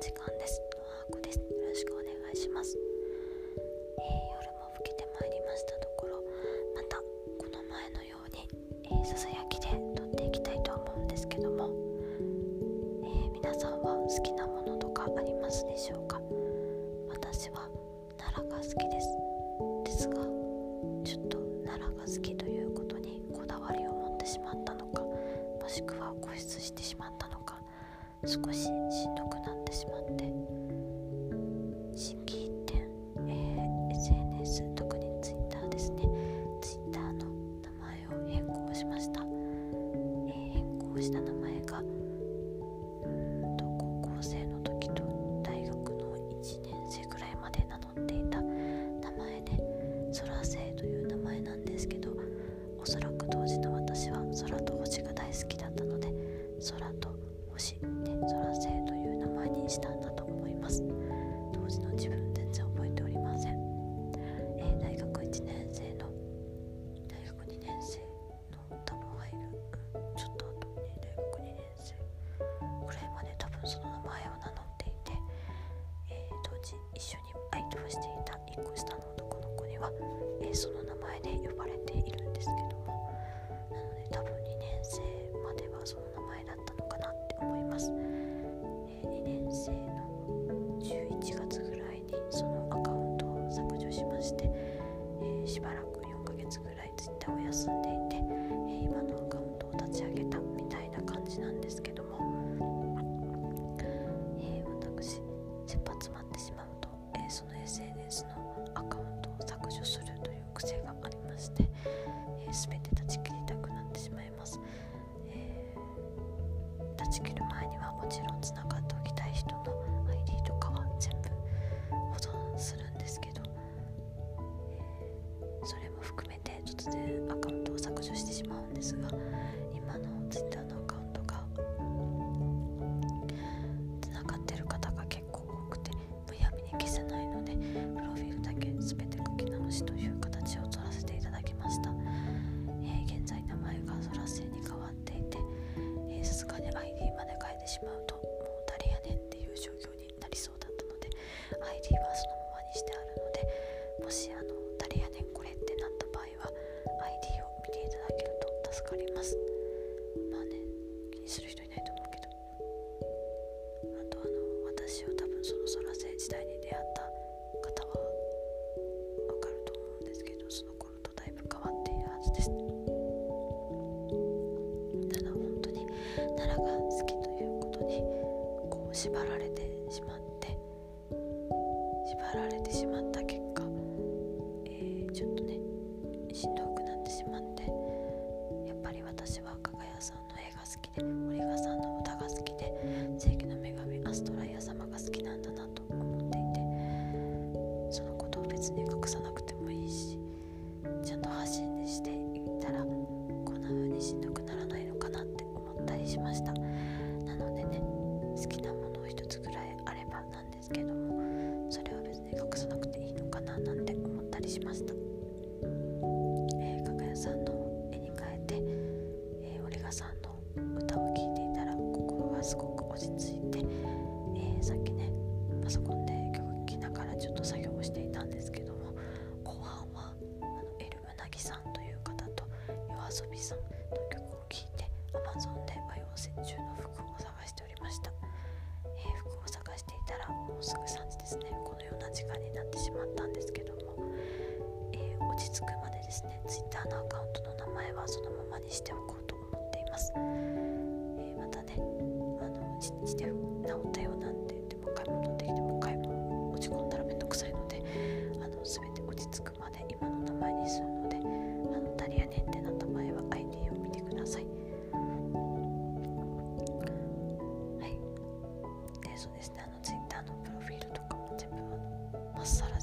時間です。のはこです。よろしくお願いします、えー、夜も更けてまいりましたところまたこの前のように、えー、ささやきで撮っていきたいと思うんですけども、えー、皆さんは好きなものとかありますでしょうか？私は奈良が好きです。ですがちょっと奈良が好きということにこだわりを持ってしまったのかもしくは固執してしまった少ししんどくなってしまって。一緒にバイトをしていた1個下の男の子には、えーその名前で呼ばれているんですけども。なので多分2年生まではその名前もちろんつながっておきたい人の ID とかは全部保存するんですけど、えーそれも含めて突然 ID はそのままにしてあるのでもしあの誰やねんこれってなった場合は ID を見ていただけると助かります。まあね気にする人いないと思うけど。あとあの私を多分その空星時代に出会った方はわかると思うんですけどその頃とだいぶ変わっているはずです。ただ本当に奈良が好きということにこう縛られてちょっとねしんどくなってしまってやっぱり私は加賀谷さんの絵が好きで森川さんの歌が好きで正義の女神アストライア様が好きなんだなと思っていてそのことを別に隠さなくてもいいしちゃんと発信していったらこんな風にしんどくならないのかなって思ったりしました。すぐ3時ですね。このような時間になってしまったんですけども。えー落ち着くまでですね。Twitter のアカウントの名前はそのままにしておこうと思っています、えーまたねあの1日で治ったよなの